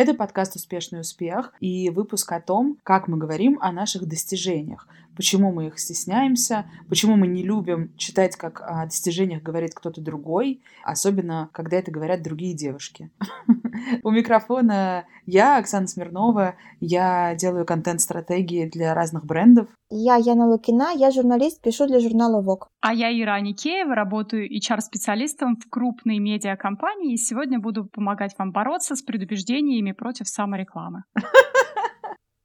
Это подкаст «Успешный успех» и выпуск о том, как мы говорим о наших достижениях, почему мы их стесняемся, почему мы не любим читать, как о достижениях говорит кто-то другой, особенно когда это говорят другие девушки. У микрофона я, Оксана Смирнова, я делаю контент-стратегии для разных брендов. Я Яна Лукина, я журналист, пишу для журнала Vogue. А я Ира Аникеева, работаю HR-специалистом в крупной медиакомпании и сегодня буду помогать вам бороться с предубеждениями против саморекламы.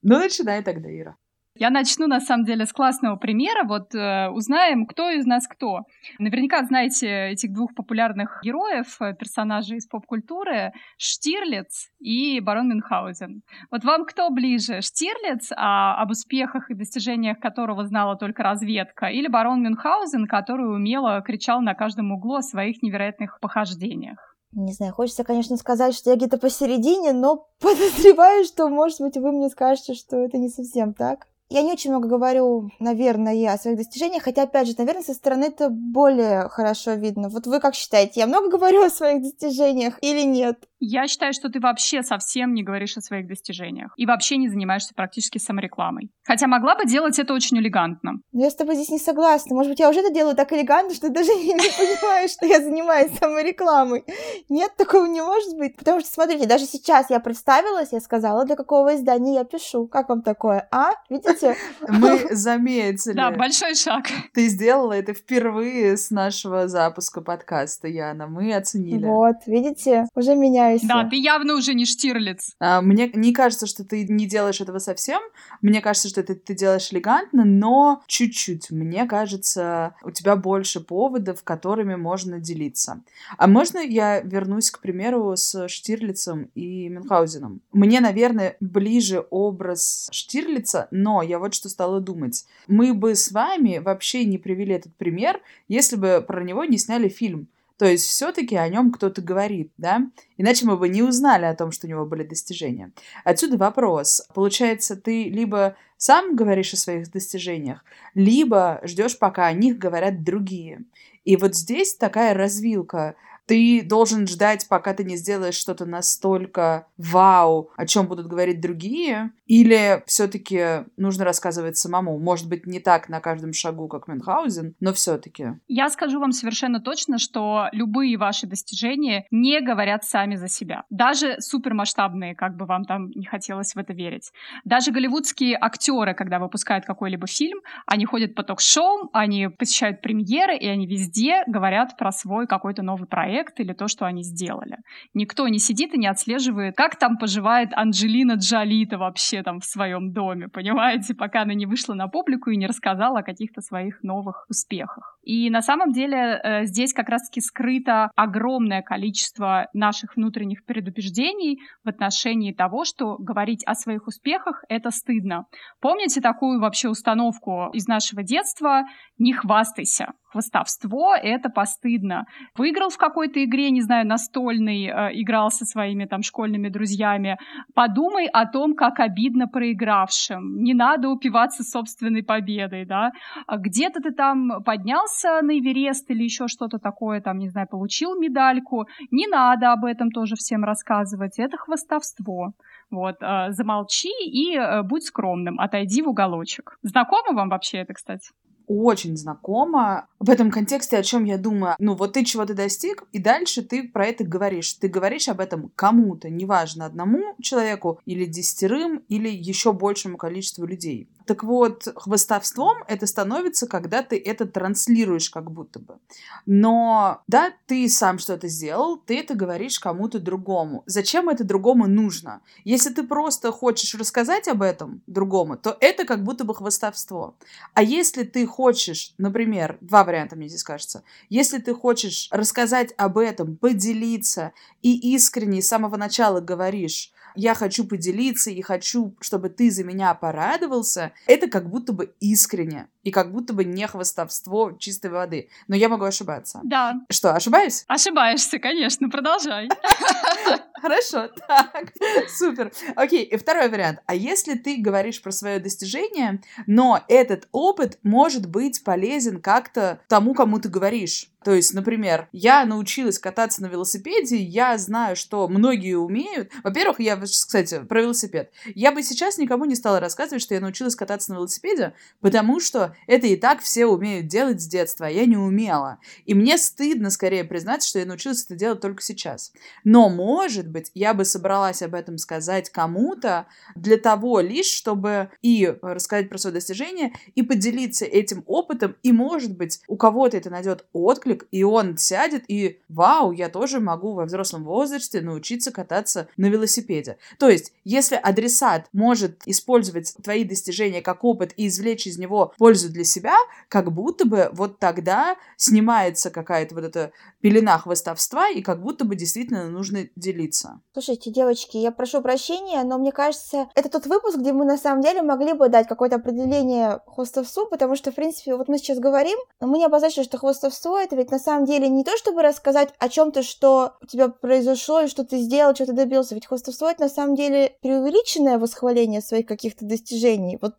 Ну, начинай тогда, Ира. Я начну, на самом деле, с классного примера. Вот э, узнаем, кто из нас кто. Наверняка знаете этих двух популярных героев, э, персонажей из поп-культуры, Штирлиц и барон Мюнхгаузен. Вот вам кто ближе? Штирлиц, а, об успехах и достижениях которого знала только разведка, или барон Мюнхгаузен, который умело кричал на каждом углу о своих невероятных похождениях? Не знаю, хочется, конечно, сказать, что я где-то посередине, но подозреваю, что, может быть, вы мне скажете, что это не совсем так. Я не очень много говорю, наверное, о своих достижениях, хотя, опять же, наверное, со стороны это более хорошо видно. Вот вы как считаете, я много говорю о своих достижениях или нет? Я считаю, что ты вообще совсем не говоришь о своих достижениях и вообще не занимаешься практически саморекламой. Хотя могла бы делать это очень элегантно. Но я с тобой здесь не согласна. Может быть, я уже это делаю так элегантно, что даже не, понимаю, что я занимаюсь саморекламой. Нет, такого не может быть. Потому что, смотрите, даже сейчас я представилась, я сказала, для какого издания я пишу. Как вам такое, а? Видите? Мы заметили. Да, большой шаг. Ты сделала это впервые с нашего запуска подкаста, Яна. Мы оценили. Вот, видите? Уже меня меняйся. Да, ты явно уже не Штирлиц. А, мне не кажется, что ты не делаешь этого совсем. Мне кажется, что это ты делаешь элегантно, но чуть-чуть. Мне кажется, у тебя больше поводов, которыми можно делиться. А можно я вернусь, к примеру, с Штирлицем и Мюнхгаузеном? Мне, наверное, ближе образ Штирлица, но я вот что стала думать. Мы бы с вами вообще не привели этот пример, если бы про него не сняли фильм. То есть все-таки о нем кто-то говорит, да? Иначе мы бы не узнали о том, что у него были достижения. Отсюда вопрос. Получается, ты либо сам говоришь о своих достижениях, либо ждешь, пока о них говорят другие. И вот здесь такая развилка ты должен ждать, пока ты не сделаешь что-то настолько вау, о чем будут говорить другие, или все-таки нужно рассказывать самому? Может быть, не так на каждом шагу, как Мюнхгаузен, но все-таки. Я скажу вам совершенно точно, что любые ваши достижения не говорят сами за себя. Даже супермасштабные, как бы вам там не хотелось в это верить. Даже голливудские актеры, когда выпускают какой-либо фильм, они ходят по ток-шоу, они посещают премьеры, и они везде говорят про свой какой-то новый проект проект или то, что они сделали. Никто не сидит и не отслеживает, как там поживает Анджелина Джолита вообще там в своем доме, понимаете, пока она не вышла на публику и не рассказала о каких-то своих новых успехах. И на самом деле э, здесь как раз-таки скрыто огромное количество наших внутренних предубеждений в отношении того, что говорить о своих успехах — это стыдно. Помните такую вообще установку из нашего детства «не хвастайся»? хвастовство — это постыдно. Выиграл в какой-то игре, не знаю, настольный, э, играл со своими там школьными друзьями, подумай о том, как обидно проигравшим. Не надо упиваться собственной победой, да. А где-то ты там поднялся на Эверест или еще что-то такое, там, не знаю, получил медальку. Не надо об этом тоже всем рассказывать. Это хвастовство. Вот, э, замолчи и э, будь скромным, отойди в уголочек. Знакомо вам вообще это, кстати? Очень знакомо. В этом контексте, о чем я думаю, ну вот ты чего-то достиг, и дальше ты про это говоришь. Ты говоришь об этом кому-то, неважно, одному человеку или десятерым, или еще большему количеству людей. Так вот, хвостовством это становится, когда ты это транслируешь как будто бы. Но, да, ты сам что-то сделал, ты это говоришь кому-то другому. Зачем это другому нужно? Если ты просто хочешь рассказать об этом другому, то это как будто бы хвостовство. А если ты хочешь, например, два варианта мне здесь кажется, если ты хочешь рассказать об этом, поделиться и искренне с самого начала говоришь, я хочу поделиться и хочу, чтобы ты за меня порадовался, это как будто бы искренне. И как будто бы не хвостовство чистой воды. Но я могу ошибаться. Да. Что, ошибаюсь? Ошибаешься, конечно, продолжай. Хорошо, так, супер. Окей, и второй вариант. А если ты говоришь про свое достижение, но этот опыт может быть полезен как-то тому, кому ты говоришь. То есть, например, я научилась кататься на велосипеде, я знаю, что многие умеют. Во-первых, я, кстати, про велосипед. Я бы сейчас никому не стала рассказывать, что я научилась кататься на велосипеде, потому что это и так все умеют делать с детства, а я не умела. И мне стыдно скорее признать, что я научилась это делать только сейчас. Но, может быть, я бы собралась об этом сказать кому-то для того лишь, чтобы и рассказать про свое достижение, и поделиться этим опытом, и, может быть, у кого-то это найдет отклик, и он сядет и «Вау, я тоже могу во взрослом возрасте научиться кататься на велосипеде». То есть, если адресат может использовать твои достижения как опыт и извлечь из него пользу для себя, как будто бы вот тогда снимается какая-то вот эта пелена хвостовства, и как будто бы действительно нужно делиться. Слушайте, девочки, я прошу прощения, но мне кажется, это тот выпуск, где мы на самом деле могли бы дать какое-то определение хвостовству, потому что, в принципе, вот мы сейчас говорим, но мы не обозначили, что хвостовство — это ведь на самом деле не то, чтобы рассказать о чем-то, что у тебя произошло, и что ты сделал, что ты добился. Ведь хвостовство — это на самом деле преувеличенное восхваление своих каких-то достижений. Вот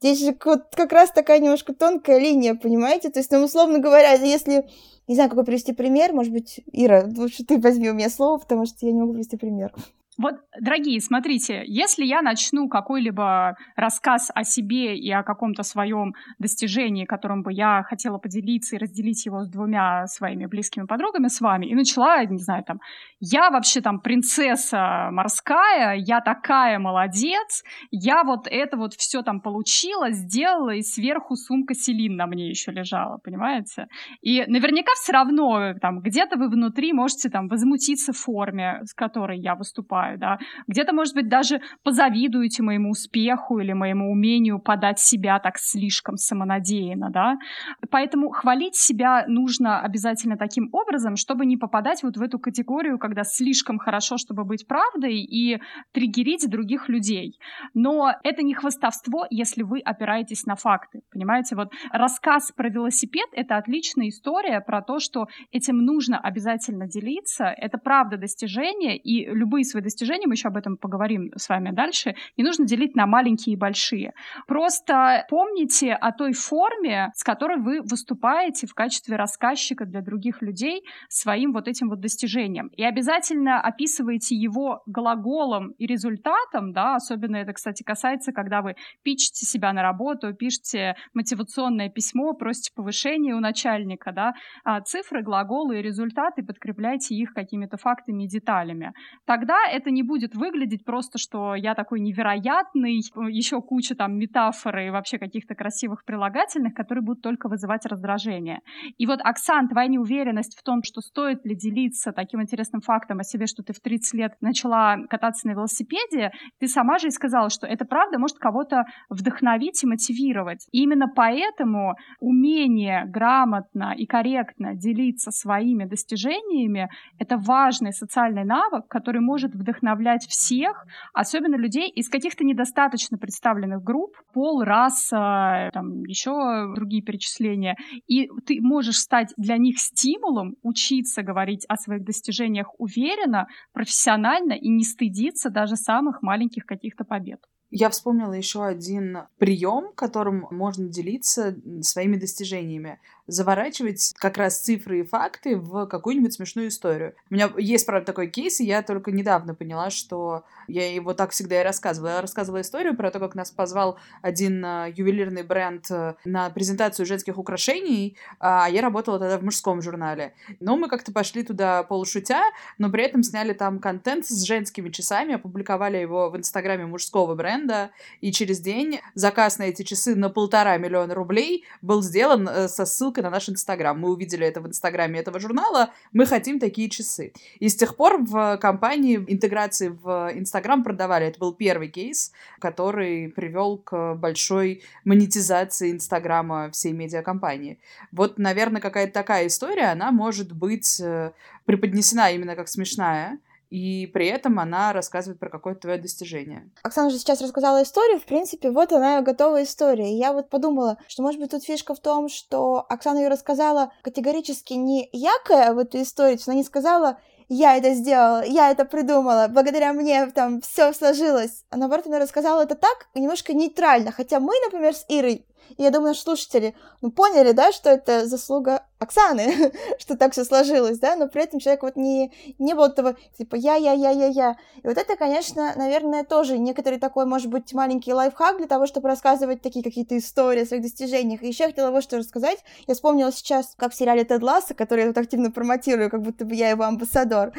здесь же вот как раз такая немножко тонкая линия, понимаете? То есть, ну, условно говоря, если не знаю, какой привести пример. Может быть, Ира, лучше ты возьми у меня слово, потому что я не могу привести пример. Вот, дорогие, смотрите, если я начну какой-либо рассказ о себе и о каком-то своем достижении, которым бы я хотела поделиться и разделить его с двумя своими близкими подругами с вами, и начала, не знаю, там, я вообще там принцесса морская, я такая молодец, я вот это вот все там получила, сделала, и сверху сумка Селин на мне еще лежала, понимаете? И наверняка все равно там где-то вы внутри можете там возмутиться форме, с которой я выступаю, переживаю, да. Где-то, может быть, даже позавидуете моему успеху или моему умению подать себя так слишком самонадеянно, да. Поэтому хвалить себя нужно обязательно таким образом, чтобы не попадать вот в эту категорию, когда слишком хорошо, чтобы быть правдой, и триггерить других людей. Но это не хвастовство, если вы опираетесь на факты, понимаете? Вот рассказ про велосипед — это отличная история про то, что этим нужно обязательно делиться, это правда достижение, и любые свои достижения достижения, мы еще об этом поговорим с вами дальше, не нужно делить на маленькие и большие. Просто помните о той форме, с которой вы выступаете в качестве рассказчика для других людей своим вот этим вот достижением. И обязательно описывайте его глаголом и результатом, да, особенно это, кстати, касается, когда вы пишете себя на работу, пишете мотивационное письмо, просите повышения у начальника, да, а цифры, глаголы и результаты подкрепляйте их какими-то фактами и деталями. Тогда это это не будет выглядеть просто, что я такой невероятный, еще куча там метафор и вообще каких-то красивых прилагательных, которые будут только вызывать раздражение. И вот, Оксан, твоя неуверенность в том, что стоит ли делиться таким интересным фактом о себе, что ты в 30 лет начала кататься на велосипеде, ты сама же и сказала, что это правда может кого-то вдохновить и мотивировать. И именно поэтому умение грамотно и корректно делиться своими достижениями — это важный социальный навык, который может вдохновить вдохновлять всех, особенно людей из каких-то недостаточно представленных групп, пол, раса, там еще другие перечисления. И ты можешь стать для них стимулом учиться говорить о своих достижениях уверенно, профессионально и не стыдиться даже самых маленьких каких-то побед. Я вспомнила еще один прием, которым можно делиться своими достижениями заворачивать как раз цифры и факты в какую-нибудь смешную историю. У меня есть, правда, такой кейс, и я только недавно поняла, что я его так всегда и рассказывала. Я рассказывала историю про то, как нас позвал один uh, ювелирный бренд uh, на презентацию женских украшений, а я работала тогда в мужском журнале. Но мы как-то пошли туда полушутя, но при этом сняли там контент с женскими часами, опубликовали его в инстаграме мужского бренда, и через день заказ на эти часы на полтора миллиона рублей был сделан uh, со ссылкой ссылкой на наш Инстаграм. Мы увидели это в Инстаграме этого журнала, мы хотим такие часы. И с тех пор в компании интеграции в Инстаграм продавали. Это был первый кейс, который привел к большой монетизации Инстаграма всей медиакомпании. Вот, наверное, какая-то такая история, она может быть э, преподнесена именно как смешная, и при этом она рассказывает про какое-то твое достижение. Оксана же сейчас рассказала историю, в принципе, вот она готовая история. И я вот подумала, что, может быть, тут фишка в том, что Оксана ее рассказала категорически не якая в эту историю, она не сказала, я это сделала, я это придумала, благодаря мне там все сложилось. А наоборот, она рассказала это так, немножко нейтрально. Хотя мы, например, с Ирой, и я думаю, слушатели, ну, поняли, да, что это заслуга Оксаны, что так все сложилось, да, но при этом человек вот не, не был этого, типа, я-я-я-я-я. И вот это, конечно, наверное, тоже некоторый такой, может быть, маленький лайфхак для того, чтобы рассказывать такие какие-то истории о своих достижениях. И еще я хотела вот что рассказать. Я вспомнила сейчас, как в сериале Тед Ласса, который я тут активно промотирую, как будто бы я его амбассадор,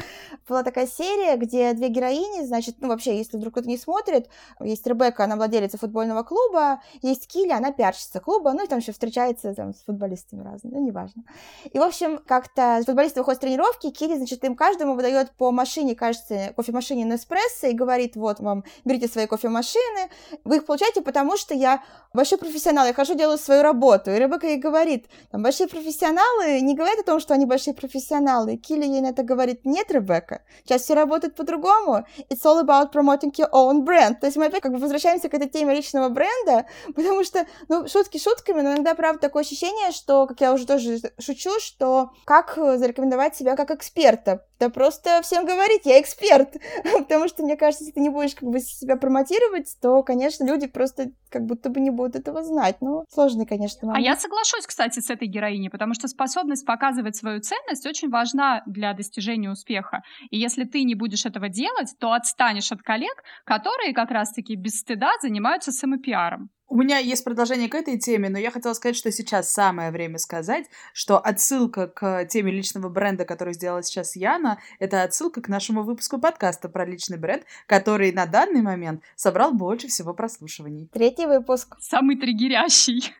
была такая серия, где две героини, значит, ну, вообще, если вдруг кто-то не смотрит, есть Ребекка, она владелица футбольного клуба, есть Килли, она пиарщица клуба, ну, и там еще встречается там, с футболистами разными, ну, неважно. И, в общем, как-то футболисты выходят с тренировки, Кири, значит, им каждому выдает по машине, кажется, кофемашине Неспрессо и говорит, вот вам, берите свои кофемашины, вы их получаете, потому что я большой профессионал, я хожу, делаю свою работу. И Ребекка ей говорит, там, большие профессионалы не говорят о том, что они большие профессионалы. Килли ей на это говорит, нет, Ребекка, сейчас все работает по-другому. It's all about promoting your own brand. То есть мы опять как бы возвращаемся к этой теме личного бренда, потому что, ну, шутки шутками, но иногда, правда, такое ощущение, что, как я уже тоже шучу, что как э, зарекомендовать себя как эксперта. Да просто всем говорить, я эксперт. Потому что, мне кажется, если ты не будешь как бы себя промотировать, то, конечно, люди просто как будто бы не будут этого знать. Ну, сложный, конечно, момент. А я соглашусь, кстати, с этой героиней, потому что способность показывать свою ценность очень важна для достижения успеха. И если ты не будешь этого делать, то отстанешь от коллег, которые как раз-таки без стыда занимаются самопиаром. У меня есть продолжение к этой теме, но я хотела сказать, что сейчас самое время сказать, что отсылка к теме личного бренда, которую сделала сейчас Яна, это отсылка к нашему выпуску подкаста про личный бренд, который на данный момент собрал больше всего прослушиваний. Третий выпуск. Самый триггерящий.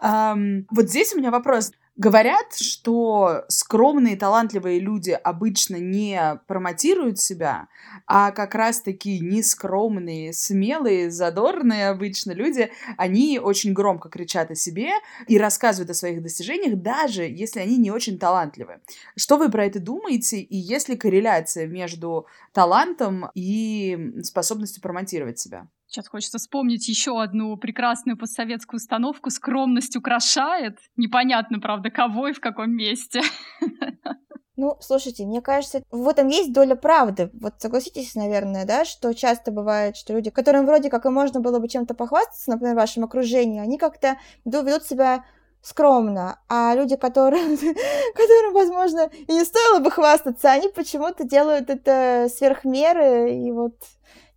Вот здесь у меня вопрос. Говорят, что скромные, талантливые люди обычно не промотируют себя, а как раз-таки нескромные, смелые, задорные обычно люди, они очень громко кричат о себе и рассказывают о своих достижениях, даже если они не очень талантливы. Что вы про это думаете? И есть ли корреляция между талантом и способностью промотировать себя? Сейчас хочется вспомнить еще одну прекрасную постсоветскую установку «Скромность украшает». Непонятно, правда, кого и в каком месте. Ну, слушайте, мне кажется, в этом есть доля правды. Вот согласитесь, наверное, да, что часто бывает, что люди, которым вроде как и можно было бы чем-то похвастаться, например, в вашем окружении, они как-то ведут себя скромно, а люди, которые, которым, возможно, и не стоило бы хвастаться, они почему-то делают это сверх меры, и вот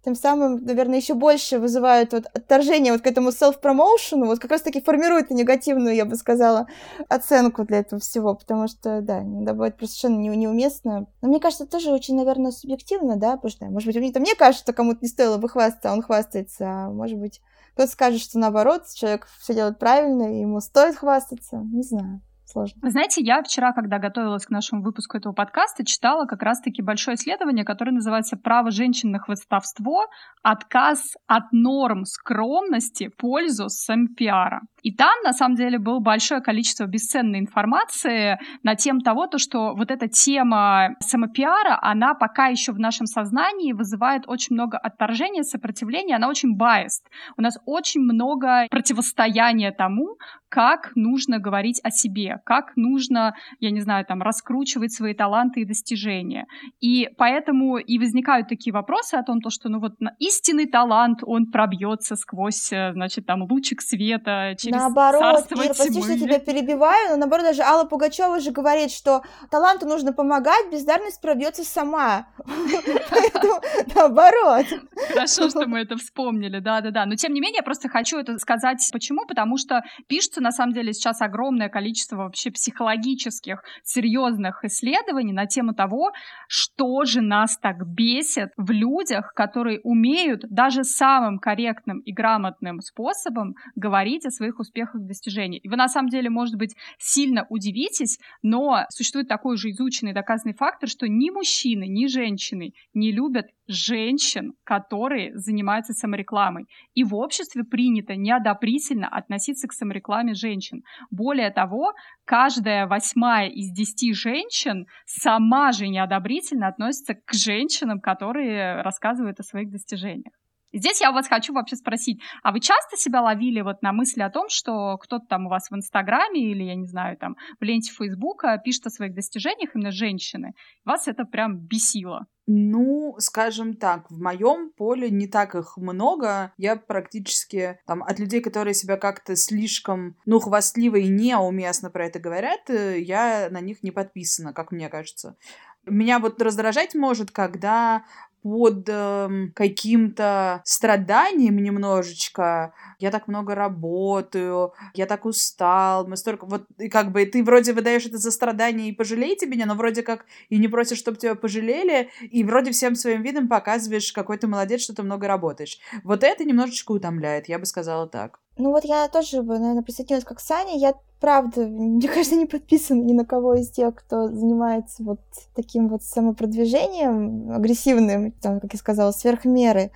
тем самым, наверное, еще больше вызывают вот отторжение вот к этому self-промоушену, вот как раз-таки формирует негативную, я бы сказала, оценку для этого всего, потому что, да, иногда бывает просто совершенно не, неуместно. Но мне кажется, тоже очень, наверное, субъективно, да, потому что, может быть, мне, мне кажется, что кому-то не стоило бы хвастаться, а он хвастается, а может быть, кто-то скажет, что наоборот, человек все делает правильно, и ему стоит хвастаться, не знаю сложно. Вы знаете, я вчера, когда готовилась к нашему выпуску этого подкаста, читала как раз-таки большое исследование, которое называется «Право женщин на хвастовство. Отказ от норм скромности в пользу сампиара». И там, на самом деле, было большое количество бесценной информации на тему того, то, что вот эта тема самопиара, она пока еще в нашем сознании вызывает очень много отторжения, сопротивления, она очень biased. У нас очень много противостояния тому, как нужно говорить о себе, как нужно, я не знаю, там, раскручивать свои таланты и достижения. И поэтому и возникают такие вопросы о том, то, что, ну вот, истинный талант, он пробьется сквозь, э, значит, там, лучик света через Наоборот, Ир, прости, что я тебя перебиваю, но наоборот, даже Алла Пугачева же говорит, что таланту нужно помогать, бездарность пробьется сама. Поэтому наоборот. Хорошо, что мы это вспомнили, да-да-да. Но тем не менее, я просто хочу это сказать. Почему? Потому что пишется, на самом деле, сейчас огромное количество вообще психологических, серьезных исследований на тему того, что же нас так бесит в людях, которые умеют даже самым корректным и грамотным способом говорить о своих успехах и достижениях. И вы на самом деле, может быть, сильно удивитесь, но существует такой же изученный доказанный фактор, что ни мужчины, ни женщины не любят женщин, которые занимаются саморекламой. И в обществе принято неодобрительно относиться к саморекламе женщин. Более того, каждая восьмая из десяти женщин сама же неодобрительно относится к женщинам, которые рассказывают о своих достижениях. Здесь я вас хочу вообще спросить, а вы часто себя ловили вот на мысли о том, что кто-то там у вас в Инстаграме или, я не знаю, там в ленте Фейсбука пишет о своих достижениях именно женщины? Вас это прям бесило? Ну, скажем так, в моем поле не так их много. Я практически там от людей, которые себя как-то слишком, ну, хвастливо и неуместно про это говорят, э, я на них не подписана, как мне кажется. Меня вот раздражать может, когда под э, каким-то страданием немножечко. Я так много работаю, я так устал, мы столько... Вот и как бы ты вроде выдаешь это за страдания и пожалейте меня, но вроде как и не просишь, чтобы тебя пожалели, и вроде всем своим видом показываешь, какой ты молодец, что ты много работаешь. Вот это немножечко утомляет, я бы сказала так. Ну вот я тоже бы, наверное, присоединилась как Саня. Я, правда, мне кажется, не подписана ни на кого из тех, кто занимается вот таким вот самопродвижением агрессивным, там, как я сказала, сверх меры.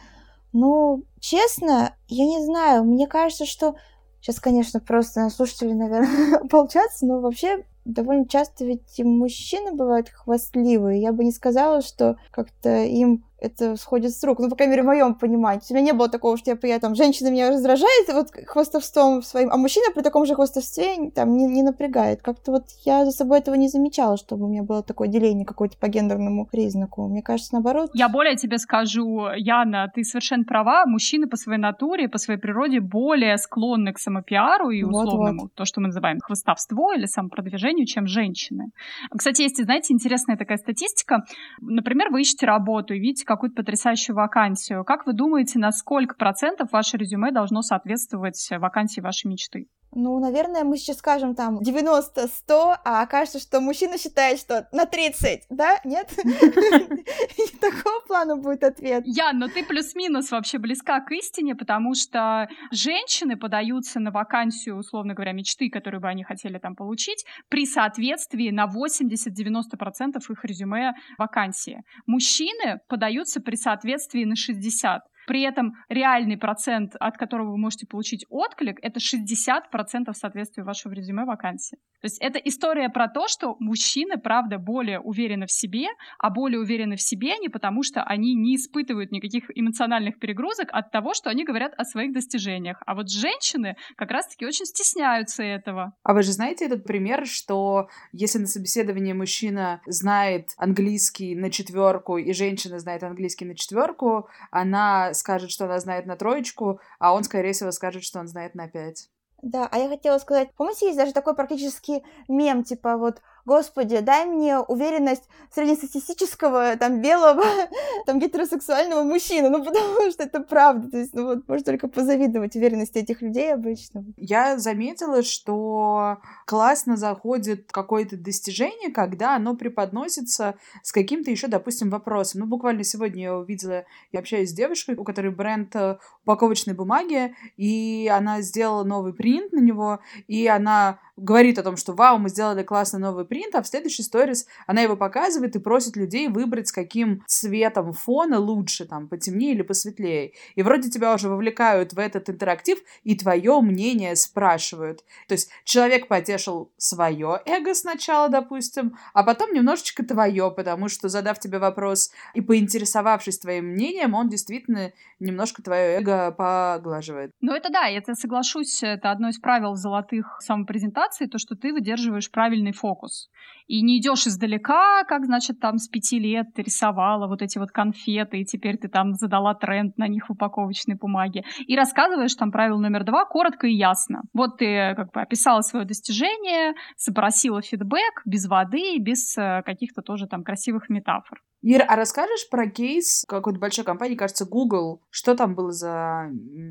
Но, честно, я не знаю, мне кажется, что... Сейчас, конечно, просто слушатели, наверное, ополчатся, но вообще довольно часто ведь и мужчины бывают хвастливые. Я бы не сказала, что как-то им это сходит с рук. Ну, по крайней мере, в моем понимании. У меня не было такого, что я, я там, женщина меня раздражает вот хвастовством своим, а мужчина при таком же хвастовстве там не, не напрягает. Как-то вот я за собой этого не замечала, чтобы у меня было такое деление какое-то по гендерному признаку. Мне кажется, наоборот. Я более тебе скажу, Яна, ты совершенно права. Мужчины по своей натуре, по своей природе более склонны к самопиару и условному, вот, вот. то, что мы называем хвастовство или самопродвижению, чем женщины. Кстати, есть, знаете, интересная такая статистика. Например, вы ищете работу и видите какую-то потрясающую вакансию. Как вы думаете, на сколько процентов ваше резюме должно соответствовать вакансии вашей мечты? Ну, наверное, мы сейчас скажем там 90-100, а окажется, что мужчина считает, что на 30, да? Нет? И такого плана будет ответ. Ян, но ты плюс-минус вообще близка к истине, потому что женщины подаются на вакансию, условно говоря, мечты, которую бы они хотели там получить, при соответствии на 80-90% их резюме вакансии. Мужчины подаются при соответствии на 60%. При этом реальный процент, от которого вы можете получить отклик, это 60% соответствия вашего резюме вакансии. То есть это история про то, что мужчины, правда, более уверены в себе, а более уверены в себе не потому, что они не испытывают никаких эмоциональных перегрузок от того, что они говорят о своих достижениях. А вот женщины как раз-таки очень стесняются этого. А вы же знаете этот пример, что если на собеседовании мужчина знает английский на четверку и женщина знает английский на четверку, она скажет, что она знает на троечку, а он, скорее всего, скажет, что он знает на пять. Да, а я хотела сказать, помните, есть даже такой практически мем, типа вот Господи, дай мне уверенность среднестатистического, там, белого, там, гетеросексуального мужчины, ну, потому что это правда, то есть, ну, вот, можно только позавидовать уверенности этих людей обычно. Я заметила, что классно заходит какое-то достижение, когда оно преподносится с каким-то еще, допустим, вопросом. Ну, буквально сегодня я увидела, я общаюсь с девушкой, у которой бренд э, упаковочной бумаги, и она сделала новый принт на него, и она говорит о том, что вау, мы сделали классный новый принт, а в следующей сторис она его показывает и просит людей выбрать, с каким цветом фона лучше, там, потемнее или посветлее. И вроде тебя уже вовлекают в этот интерактив, и твое мнение спрашивают. То есть человек потешил свое эго сначала, допустим, а потом немножечко твое, потому что, задав тебе вопрос и поинтересовавшись твоим мнением, он действительно немножко твое эго поглаживает. Ну, это да, я соглашусь, это одно из правил золотых самопрезентаций, презентации, то, что ты выдерживаешь правильный фокус. И не идешь издалека, как, значит, там с пяти лет ты рисовала вот эти вот конфеты, и теперь ты там задала тренд на них в упаковочной бумаге. И рассказываешь там правило номер два коротко и ясно. Вот ты как бы описала свое достижение, запросила фидбэк без воды, без э, каких-то тоже там красивых метафор. Ира, а расскажешь про кейс какой-то большой компании, кажется, Google? Что там было за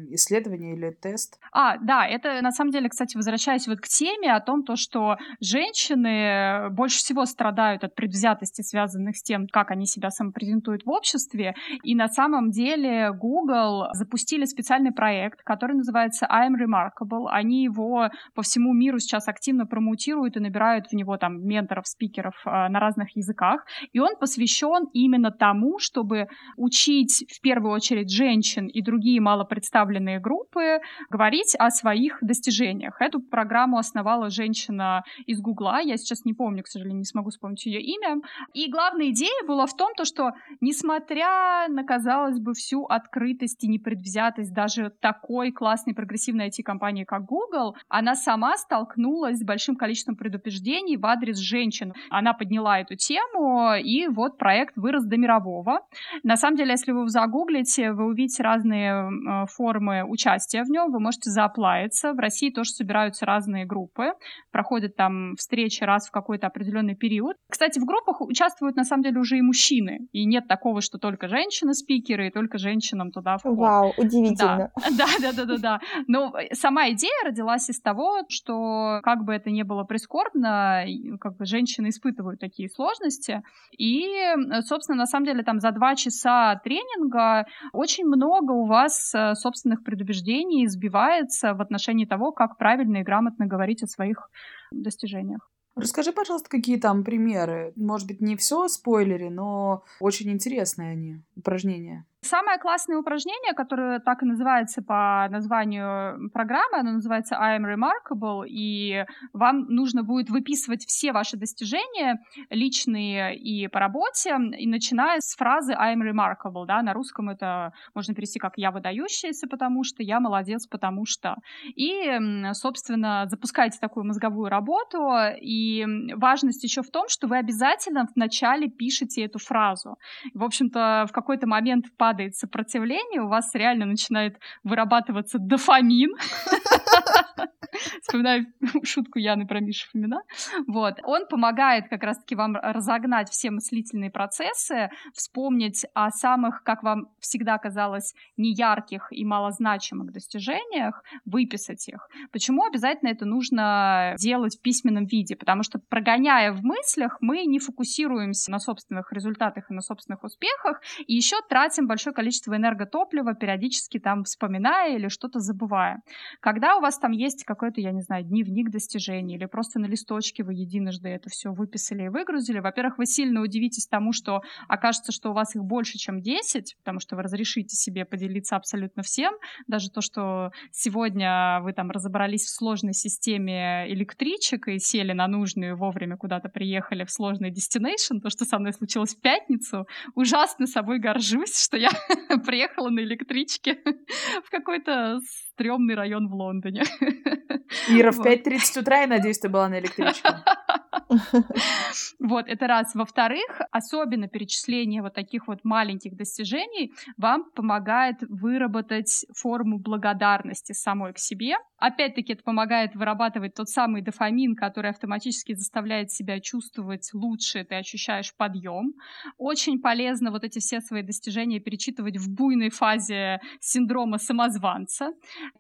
исследование или тест? А, да, это на самом деле, кстати, возвращаясь вот к теме о том, то, что женщины больше всего страдают от предвзятости, связанных с тем, как они себя самопрезентуют в обществе. И на самом деле Google запустили специальный проект, который называется I'm Remarkable. Они его по всему миру сейчас активно промоутируют и набирают в него там менторов, спикеров э, на разных языках. И он посвящен именно тому, чтобы учить в первую очередь женщин и другие малопредставленные группы говорить о своих достижениях. Эту программу основала женщина из Гугла, я сейчас не помню, к сожалению, не смогу вспомнить ее имя. И главная идея была в том, то, что несмотря на, казалось бы, всю открытость и непредвзятость даже такой классной прогрессивной IT-компании, как Google, она сама столкнулась с большим количеством предупреждений в адрес женщин. Она подняла эту тему, и вот проект вырос до мирового. На самом деле, если вы загуглите, вы увидите разные э, формы участия в нем, вы можете зааплавиться. В России тоже собираются разные группы, проходят там встречи раз в какой-то определенный период. Кстати, в группах участвуют на самом деле уже и мужчины, и нет такого, что только женщины-спикеры, и только женщинам туда вход. Вау, удивительно. Да, да, да, да, да. Но сама идея родилась из того, что как бы это ни было прискорбно, как бы женщины испытывают такие сложности, и, собственно, на самом деле там за два часа тренинга очень много у вас э, собственных предубеждений сбивается в отношении того, как правильно и грамотно говорить о своих достижениях. Расскажи, пожалуйста, какие там примеры. Может быть, не все спойлери, но очень интересные они, упражнения. Самое классное упражнение, которое так и называется по названию программы, оно называется I am remarkable, и вам нужно будет выписывать все ваши достижения, личные и по работе, и начиная с фразы I am remarkable, да, на русском это можно перевести как «я выдающаяся, потому что», «я молодец, потому что». И, собственно, запускайте такую мозговую работу, и важность еще в том, что вы обязательно вначале пишете эту фразу. В общем-то, в какой-то момент падает падает сопротивление, у вас реально начинает вырабатываться дофамин. Вспоминаю шутку Яны про Мишу Фомина. Вот. Он помогает как раз-таки вам разогнать все мыслительные процессы, вспомнить о самых, как вам всегда казалось, неярких и малозначимых достижениях, выписать их. Почему обязательно это нужно делать в письменном виде? Потому что, прогоняя в мыслях, мы не фокусируемся на собственных результатах и на собственных успехах, и еще тратим большое количество энерготоплива, периодически там вспоминая или что-то забывая. Когда у вас там есть какой-то, я не знаю, дневник достижений, или просто на листочке вы единожды это все выписали и выгрузили, во-первых, вы сильно удивитесь тому, что окажется, что у вас их больше, чем 10, потому что вы разрешите себе поделиться абсолютно всем, даже то, что сегодня вы там разобрались в сложной системе электричек и сели на нужную вовремя куда-то приехали в сложный destination, то, что со мной случилось в пятницу, ужасно собой горжусь, что я приехала на электричке в какой-то стрёмный район в Лондоне. Ира, в 5.30 утра, я надеюсь, ты была на электричке. Вот, это раз. Во-вторых, особенно перечисление вот таких вот маленьких достижений вам помогает выработать форму благодарности самой к себе. Опять-таки, это помогает вырабатывать тот самый дофамин, который автоматически заставляет себя чувствовать лучше, ты ощущаешь подъем. Очень полезно вот эти все свои достижения перечитывать в буйной фазе синдрома самозванца.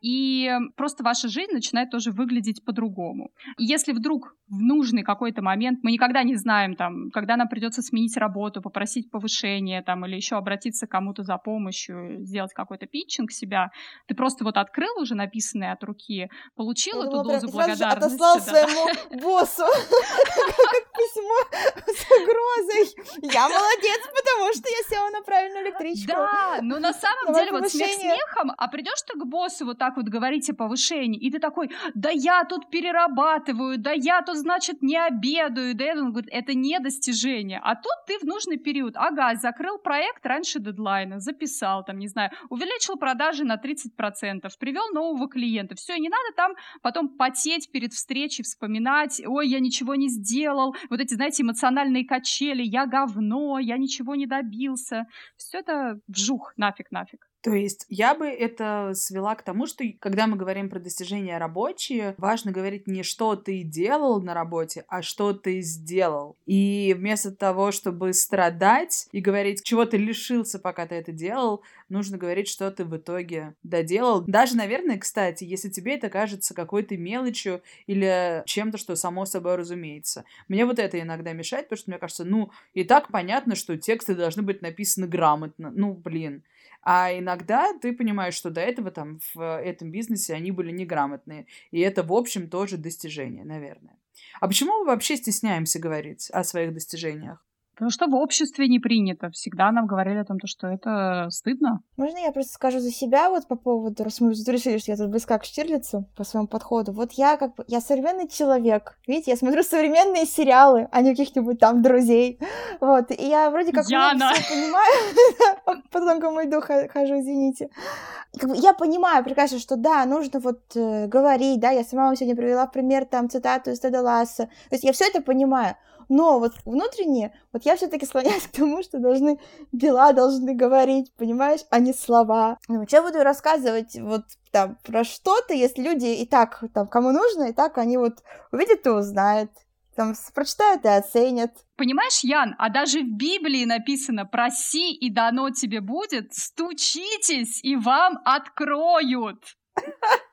И просто ваша жизнь начинает тоже выглядеть по-другому. Если вдруг в нужный какой-то момент, мы никогда не знаем, там, когда нам придется сменить работу, попросить повышение там, или еще обратиться к кому-то за помощью, сделать какой-то питчинг себя, ты просто вот открыл уже написанное от руки, получил эту дозу благодарности. отослал своему боссу как письмо с угрозой. Я молодец, потому что я села на правильную электричку. Да, но на самом деле вот смех смехом, а придешь ты к боссу вот так вот говорить о повышении, и ты такой, да я тут перерабатываю, да я тут значит, не обедаю, да, он говорит, это не достижение. А тут ты в нужный период, ага, закрыл проект раньше дедлайна, записал, там, не знаю, увеличил продажи на 30%, привел нового клиента, все, не надо там потом потеть перед встречей, вспоминать, ой, я ничего не сделал, вот эти, знаете, эмоциональные качели, я говно, я ничего не добился, все это вжух, нафиг, нафиг. То есть я бы это свела к тому, что когда мы говорим про достижения рабочие, важно говорить не что ты делал на работе, а что ты сделал. И вместо того, чтобы страдать и говорить, чего ты лишился, пока ты это делал, нужно говорить, что ты в итоге доделал. Даже, наверное, кстати, если тебе это кажется какой-то мелочью или чем-то, что само собой разумеется. Мне вот это иногда мешает, потому что мне кажется, ну, и так понятно, что тексты должны быть написаны грамотно. Ну, блин. А иногда ты понимаешь, что до этого там в этом бизнесе они были неграмотные. И это, в общем, тоже достижение, наверное. А почему мы вообще стесняемся говорить о своих достижениях? Потому что в обществе не принято. Всегда нам говорили о том, что это стыдно. Можно я просто скажу за себя вот по поводу, раз мы решили, что я тут близка к Штирлицу по своему подходу. Вот я как бы, я современный человек. Видите, я смотрю современные сериалы, а не каких-нибудь там друзей. Вот, и я вроде как Яна. все понимаю. По тонкому льду хожу, извините. Я понимаю прекрасно, что да, нужно вот э, говорить, да, я сама вам сегодня привела в пример там цитату из Теда Ласса. То есть я все это понимаю. Но вот внутренне, вот я все-таки склоняюсь к тому, что должны дела должны говорить, понимаешь, а не слова. Ну, что буду рассказывать вот там про что-то, если люди и так, там, кому нужно, и так они вот увидят и узнают, там, прочитают и оценят. Понимаешь, Ян, а даже в Библии написано «проси, и дано тебе будет, стучитесь, и вам откроют».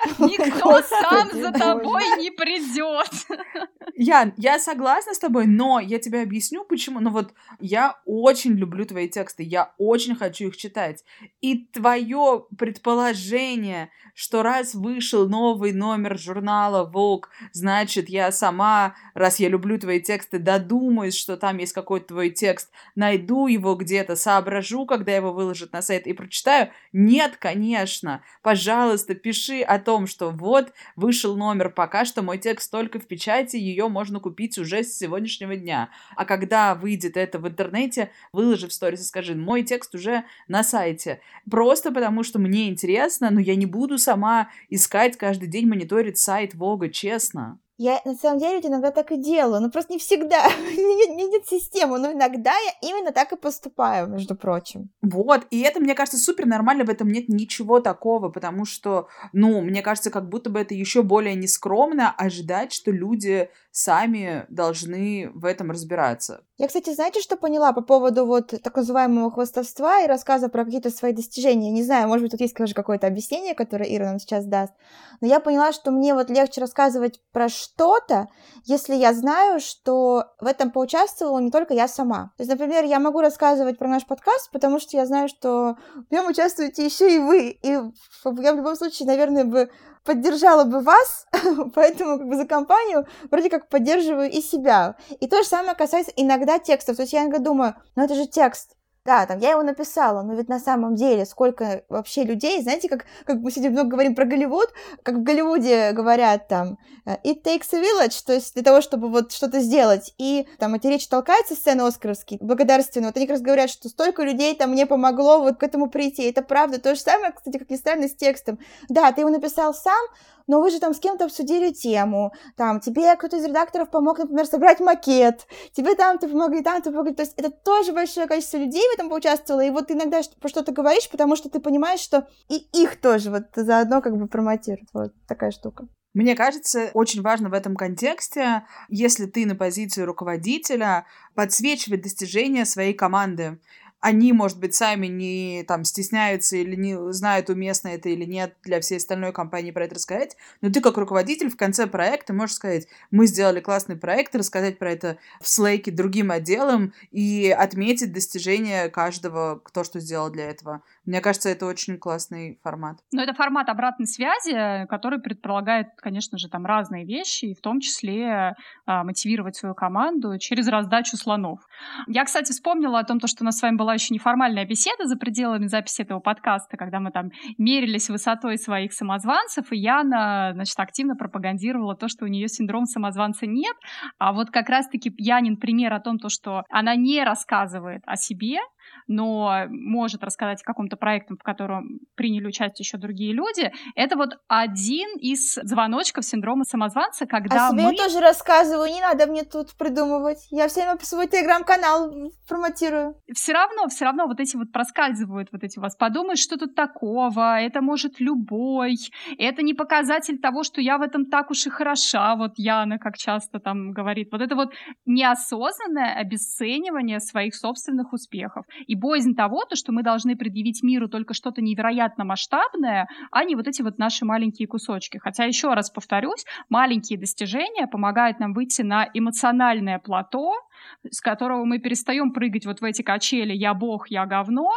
Никто сам за тобой не придет. Ян, я согласна с тобой, но я тебе объясню, почему. Ну вот я очень люблю твои тексты, я очень хочу их читать. И твое предположение, что раз вышел новый номер журнала Vogue, значит, я сама, раз я люблю твои тексты, додумаюсь, что там есть какой-то твой текст, найду его где-то, соображу, когда его выложат на сайт и прочитаю. Нет, конечно. Пожалуйста, пиши о том, что вот вышел номер, пока что мой текст только в печати, ее можно купить уже с сегодняшнего дня. А когда выйдет это в интернете, выложи в сторис и скажи, мой текст уже на сайте. Просто потому, что мне интересно, но я не буду сама искать каждый день мониторить сайт Вога, честно. Я на самом деле иногда так и делаю, но просто не всегда. не, не нет системы, но иногда я именно так и поступаю, между прочим. Вот, и это, мне кажется, супер нормально, в этом нет ничего такого, потому что, ну, мне кажется, как будто бы это еще более нескромно ожидать, что люди сами должны в этом разбираться. Я, кстати, знаете, что поняла по поводу вот так называемого хвостовства и рассказа про какие-то свои достижения? Не знаю, может быть, тут есть, какое-то объяснение, которое Ира нам сейчас даст. Но я поняла, что мне вот легче рассказывать про что-то, если я знаю, что в этом поучаствовала не только я сама. То есть, например, я могу рассказывать про наш подкаст, потому что я знаю, что в нем участвуете еще и вы. И я в любом случае, наверное, бы поддержала бы вас, поэтому как бы за компанию вроде как поддерживаю и себя. И то же самое касается иногда текстов. То есть я иногда думаю, ну это же текст, да, там, я его написала, но ведь на самом деле сколько вообще людей, знаете, как, как мы сегодня много говорим про Голливуд, как в Голливуде говорят там э, it takes a village, то есть для того, чтобы вот что-то сделать, и там эти речи толкаются, сцены оскаровские, благодарственные, вот они как раз говорят, что столько людей там мне помогло вот к этому прийти, это правда, то же самое, кстати, как ни странно, с текстом, да, ты его написал сам, но вы же там с кем-то обсудили тему, там, тебе кто-то из редакторов помог, например, собрать макет, тебе там ты помогли, там ты помогли, то есть это тоже большое количество людей в этом поучаствовало, и вот ты иногда про что-то говоришь, потому что ты понимаешь, что и их тоже вот заодно как бы промотируют, вот такая штука. Мне кажется, очень важно в этом контексте, если ты на позиции руководителя, подсвечивать достижения своей команды они, может быть, сами не там стесняются или не знают, уместно это или нет для всей остальной компании про это рассказать, но ты как руководитель в конце проекта можешь сказать, мы сделали классный проект, рассказать про это в слейке другим отделам и отметить достижения каждого, кто что сделал для этого. Мне кажется, это очень классный формат. Ну, это формат обратной связи, который предполагает, конечно же, там разные вещи, и в том числе а, мотивировать свою команду через раздачу слонов. Я, кстати, вспомнила о том, что у нас с вами была еще неформальная беседа за пределами записи этого подкаста, когда мы там мерились высотой своих самозванцев, и Яна, значит, активно пропагандировала то, что у нее синдром самозванца нет, а вот как раз-таки Янин пример о том, то, что она не рассказывает о себе, но может рассказать о каком-то проекте, в котором приняли участие еще другие люди, это вот один из звоночков синдрома самозванца, когда О себе мы... я тоже рассказываю, не надо мне тут придумывать. Я все время свой телеграм-канал промотирую. Все равно, все равно вот эти вот проскальзывают вот эти у вас. Подумай, что тут такого, это может любой, это не показатель того, что я в этом так уж и хороша, вот Яна, как часто там говорит. Вот это вот неосознанное обесценивание своих собственных успехов. И боязнь того, то, что мы должны предъявить миру только что-то невероятно масштабное, а не вот эти вот наши маленькие кусочки. Хотя, еще раз повторюсь, маленькие достижения помогают нам выйти на эмоциональное плато, с которого мы перестаем прыгать вот в эти качели «я бог, я говно».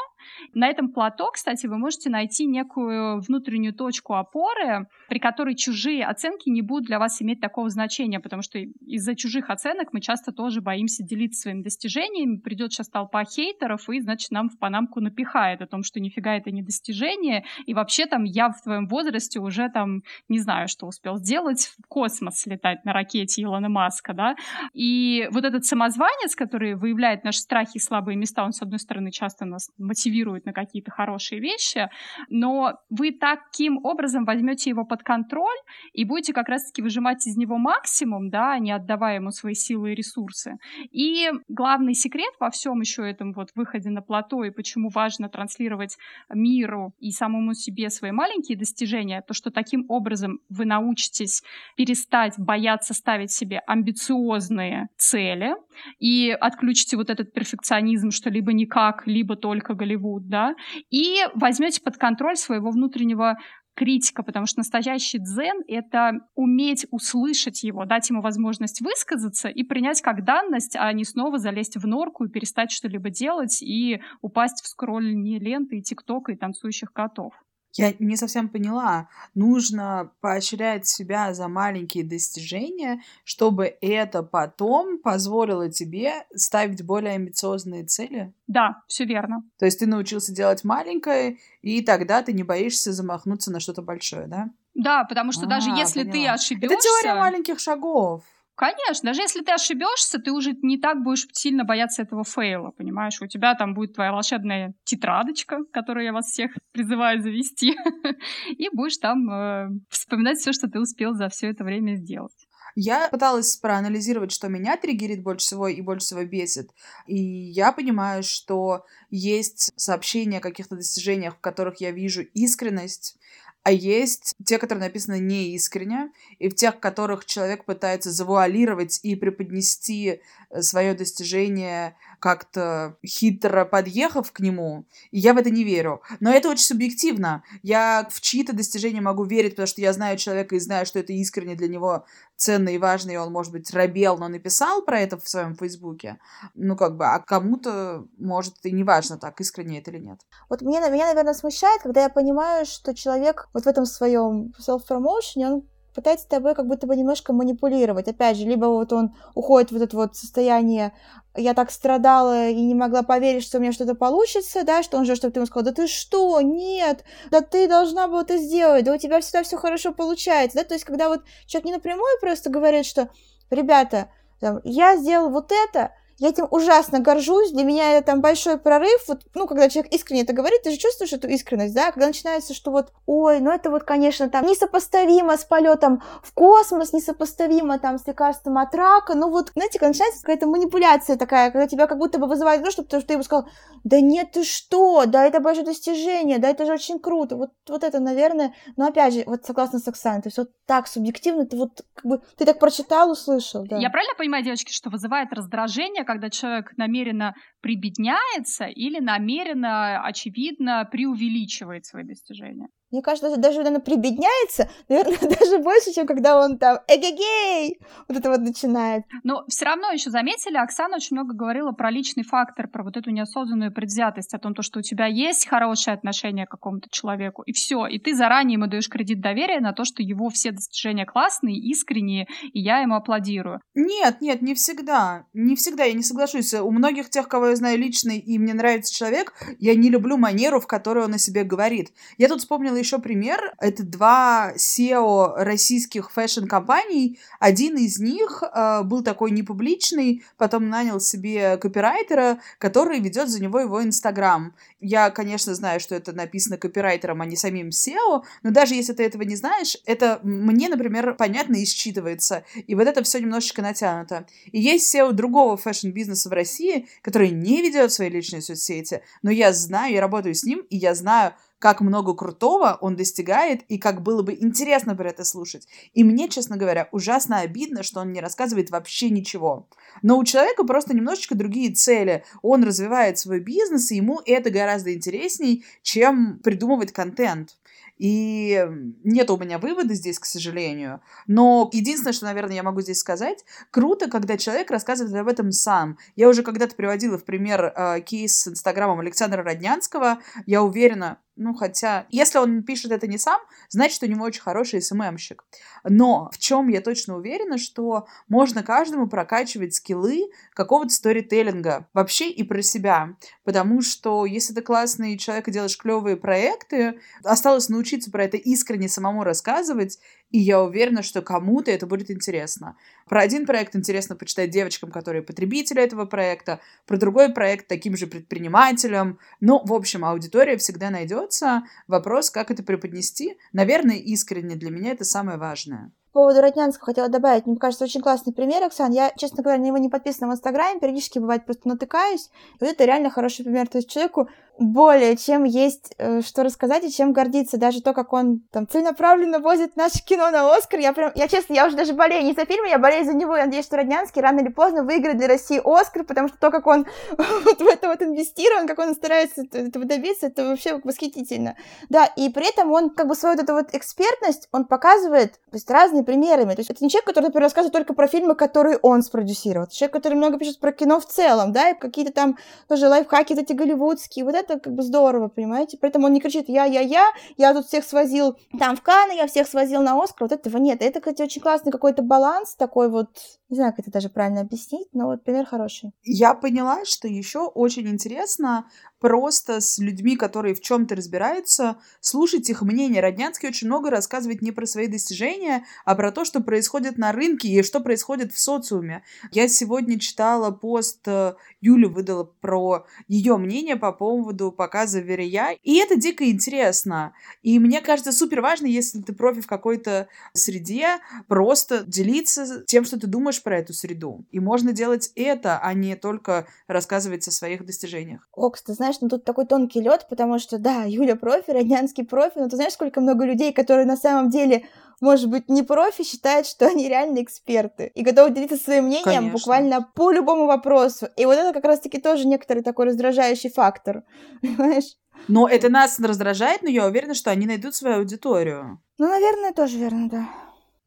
На этом плато, кстати, вы можете найти некую внутреннюю точку опоры, при которой чужие оценки не будут для вас иметь такого значения, потому что из-за чужих оценок мы часто тоже боимся делиться своими достижениями. Придет сейчас толпа хейтеров, и, значит, нам в панамку напихает о том, что нифига это не достижение, и вообще там я в твоем возрасте уже там не знаю, что успел сделать, в космос летать на ракете Илона Маска, да, и вот этот самозванец, который выявляет наши страхи и слабые места, он, с одной стороны, часто нас мотивирует на какие-то хорошие вещи, но вы таким образом возьмете его под контроль и будете как раз-таки выжимать из него максимум, да, не отдавая ему свои силы и ресурсы. И главный секрет во всем еще этом вот выходе на плато и почему важно транслировать миру и самому себе свои маленькие достижения, то, что таким образом вы научитесь перестать бояться ставить себе амбициозные цели и отключите вот этот перфекционизм, что либо никак, либо только Голливуд, да, и возьмете под контроль своего внутреннего критика, потому что настоящий дзен — это уметь услышать его, дать ему возможность высказаться и принять как данность, а не снова залезть в норку и перестать что-либо делать и упасть в скроллинг ленты и тиктока и танцующих котов. Я не совсем поняла. Нужно поощрять себя за маленькие достижения, чтобы это потом позволило тебе ставить более амбициозные цели? Да, все верно. То есть ты научился делать маленькое, и тогда ты не боишься замахнуться на что-то большое, да? Да, потому что а, даже если поняла. ты ошибешься... Это теория маленьких шагов. Конечно, даже если ты ошибешься, ты уже не так будешь сильно бояться этого фейла, понимаешь? У тебя там будет твоя волшебная тетрадочка, которую я вас всех призываю завести, и будешь там э, вспоминать все, что ты успел за все это время сделать. Я пыталась проанализировать, что меня триггерит больше всего и больше всего бесит. И я понимаю, что есть сообщения о каких-то достижениях, в которых я вижу искренность, а есть те, которые написаны неискренне, и в тех, которых человек пытается завуалировать и преподнести э, свое достижение как-то хитро подъехав к нему, и я в это не верю. Но это очень субъективно. Я в чьи-то достижения могу верить, потому что я знаю человека и знаю, что это искренне для него ценно и важно, и он, может быть, робел, но написал про это в своем фейсбуке. Ну, как бы, а кому-то, может, и не важно, так, искренне это или нет. Вот мне, меня, наверное, смущает, когда я понимаю, что человек вот в этом своем self-promotion, он пытается тобой как будто бы немножко манипулировать. Опять же, либо вот он уходит в это вот состояние я так страдала и не могла поверить, что у меня что-то получится, да, что он же, чтобы ты ему сказал, да ты что, нет, да ты должна была это сделать, да у тебя всегда все хорошо получается, да, то есть когда вот человек не напрямую просто говорит, что, ребята, там, я сделал вот это, я этим ужасно горжусь, для меня это там большой прорыв, вот, ну, когда человек искренне это говорит, ты же чувствуешь эту искренность, да, когда начинается, что вот, ой, ну это вот, конечно, там несопоставимо с полетом в космос, несопоставимо там с лекарством от рака, ну вот, знаете, когда начинается какая-то манипуляция такая, когда тебя как будто бы вызывает ну, чтобы ты ему сказал, да нет, ты что, да это большое достижение, да это же очень круто, вот, вот это, наверное, но опять же, вот согласно с Оксаной, то есть вот так субъективно, ты вот, как бы, ты так прочитал, услышал, да. Я правильно понимаю, девочки, что вызывает раздражение, когда человек намеренно прибедняется или намеренно, очевидно, преувеличивает свои достижения. Мне кажется, даже, даже наверное, прибедняется, наверное, даже больше, чем когда он там эгегей, вот это вот начинает. Но все равно еще заметили, Оксана очень много говорила про личный фактор, про вот эту неосознанную предвзятость, о том, то, что у тебя есть хорошее отношение к какому-то человеку, и все, и ты заранее ему даешь кредит доверия на то, что его все достижения классные, искренние, и я ему аплодирую. Нет, нет, не всегда. Не всегда, я не соглашусь. У многих тех, кого я знаю лично, и мне нравится человек, я не люблю манеру, в которой он о себе говорит. Я тут вспомнила еще пример. Это два CEO российских fashion компаний. Один из них э, был такой непубличный, потом нанял себе копирайтера, который ведет за него его Инстаграм. Я, конечно, знаю, что это написано копирайтером, а не самим CEO, но даже если ты этого не знаешь, это мне, например, понятно и считывается. И вот это все немножечко натянуто. И есть CEO другого fashion бизнеса в России, который не ведет свои личные соцсети, но я знаю, я работаю с ним, и я знаю, как много крутого он достигает, и как было бы интересно про это слушать. И мне, честно говоря, ужасно обидно, что он не рассказывает вообще ничего. Но у человека просто немножечко другие цели. Он развивает свой бизнес, и ему это гораздо интересней, чем придумывать контент. И нет у меня вывода здесь, к сожалению. Но единственное, что, наверное, я могу здесь сказать, круто, когда человек рассказывает об этом сам. Я уже когда-то приводила в пример э, кейс с Инстаграмом Александра Роднянского. Я уверена, ну, хотя, если он пишет это не сам, значит, у него очень хороший СММщик. Но в чем я точно уверена, что можно каждому прокачивать скиллы какого-то сторителлинга вообще и про себя. Потому что если ты классный человек и делаешь клевые проекты, осталось научиться про это искренне самому рассказывать, и я уверена, что кому-то это будет интересно. Про один проект интересно почитать девочкам, которые потребители этого проекта, про другой проект таким же предпринимателям. Ну, в общем, аудитория всегда найдется. Вопрос, как это преподнести, наверное, искренне для меня это самое важное. По поводу Роднянского хотела добавить. Мне кажется, очень классный пример, Оксан. Я, честно говоря, на него не подписана в Инстаграме, периодически бывает просто натыкаюсь. И вот это реально хороший пример. То есть человеку более чем есть э, что рассказать и чем гордиться. Даже то, как он там целенаправленно возит наше кино на Оскар. Я прям, я честно, я уже даже болею не за фильм, я болею за него. Я надеюсь, что Роднянский рано или поздно выиграет для России Оскар, потому что то, как он вот в это вот инвестирован, как он старается этого добиться, это вообще восхитительно. Да, и при этом он как бы свою вот эту вот экспертность, он показывает то есть, разными примерами. То есть это не человек, который, например, рассказывает только про фильмы, которые он спродюсировал. Это человек, который много пишет про кино в целом, да, и какие-то там тоже лайфхаки эти голливудские. Вот это как бы здорово, понимаете? Поэтому он не кричит «я-я-я», «я тут всех свозил там в Канны, я всех свозил на Оскар». Вот этого нет. Это, кстати, очень классный какой-то баланс такой вот, не знаю, как это даже правильно объяснить, но вот пример хороший. Я поняла, что еще очень интересно просто с людьми, которые в чем-то разбираются, слушать их мнение. Роднянский очень много рассказывает не про свои достижения, а про то, что происходит на рынке и что происходит в социуме. Я сегодня читала пост, э, Юля выдала про ее мнение по поводу показа Верия, и это дико интересно. И мне кажется, супер важно, если ты профи в какой-то среде, просто делиться тем, что ты думаешь про эту среду. И можно делать это, а не только рассказывать о своих достижениях. Окс, ты знаешь, знаешь, ну тут такой тонкий лед, потому что, да, Юля профи, Роднянский профи, но ты знаешь, сколько много людей, которые на самом деле, может быть, не профи, считают, что они реально эксперты и готовы делиться своим мнением Конечно. буквально по любому вопросу. И вот это как раз-таки тоже некоторый такой раздражающий фактор, понимаешь? Но это нас раздражает, но я уверена, что они найдут свою аудиторию. Ну, наверное, тоже верно, да.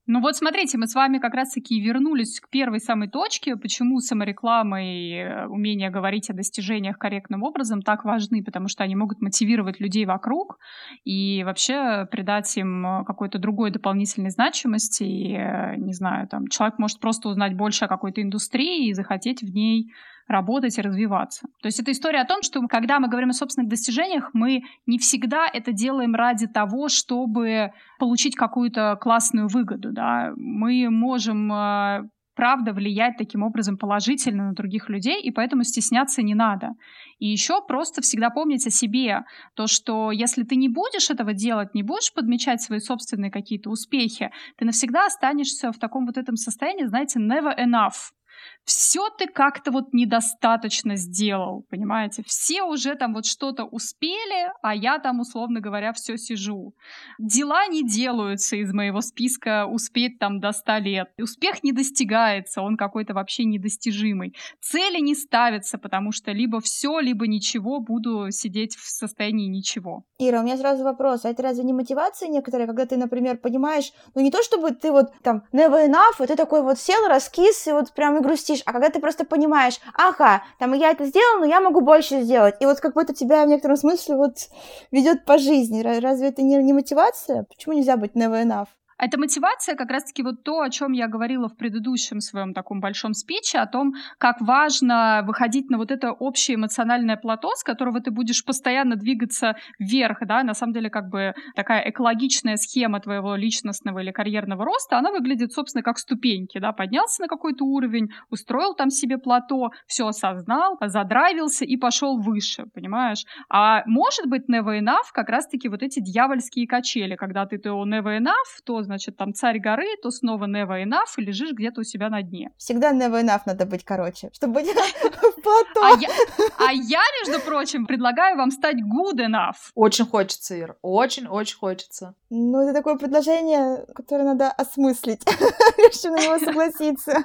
Ну вот смотрите, мы с вами как раз-таки вернулись к первой самой точке, почему самореклама и э, умение говорить о достижениях корректным образом так важны, потому что они могут мотивировать людей вокруг и вообще придать им э, какой-то другой дополнительной значимости. И, э, не знаю, там человек может просто узнать больше о какой-то индустрии и захотеть в ней работать и развиваться. То есть это история о том, что когда мы говорим о собственных достижениях, мы не всегда это делаем ради того, чтобы получить какую-то классную выгоду. Да? Мы можем э, правда влиять таким образом положительно на других людей, и поэтому стесняться не надо. И еще просто всегда помнить о себе, то, что если ты не будешь этого делать, не будешь подмечать свои собственные какие-то успехи, ты навсегда останешься в таком вот этом состоянии, знаете, never enough все ты как-то вот недостаточно сделал, понимаете? Все уже там вот что-то успели, а я там, условно говоря, все сижу. Дела не делаются из моего списка успеть там до 100 лет. Успех не достигается, он какой-то вообще недостижимый. Цели не ставятся, потому что либо все, либо ничего, буду сидеть в состоянии ничего. Ира, у меня сразу вопрос, а это разве не мотивация некоторая, когда ты, например, понимаешь, ну не то чтобы ты вот там never enough, и ты такой вот сел, раскис, и вот прям и грустишь, грустишь, а когда ты просто понимаешь, ага, там я это сделал, но я могу больше сделать. И вот как будто тебя в некотором смысле вот ведет по жизни. Разве это не, не мотивация? Почему нельзя быть never enough? Эта мотивация как раз-таки вот то, о чем я говорила в предыдущем своем таком большом спиче, о том, как важно выходить на вот это общее эмоциональное плато, с которого ты будешь постоянно двигаться вверх, да, на самом деле как бы такая экологичная схема твоего личностного или карьерного роста, она выглядит, собственно, как ступеньки, да, поднялся на какой-то уровень, устроил там себе плато, все осознал, задрайвился и пошел выше, понимаешь? А может быть never enough как раз-таки вот эти дьявольские качели, когда ты то never enough, то значит, там царь горы, то снова never enough, и лежишь где-то у себя на дне. Всегда never enough надо быть короче, чтобы быть плато. А я, а я, между прочим, предлагаю вам стать good enough. Очень хочется, Ир, очень-очень хочется. Ну, это такое предложение, которое надо осмыслить, прежде чем на него согласиться.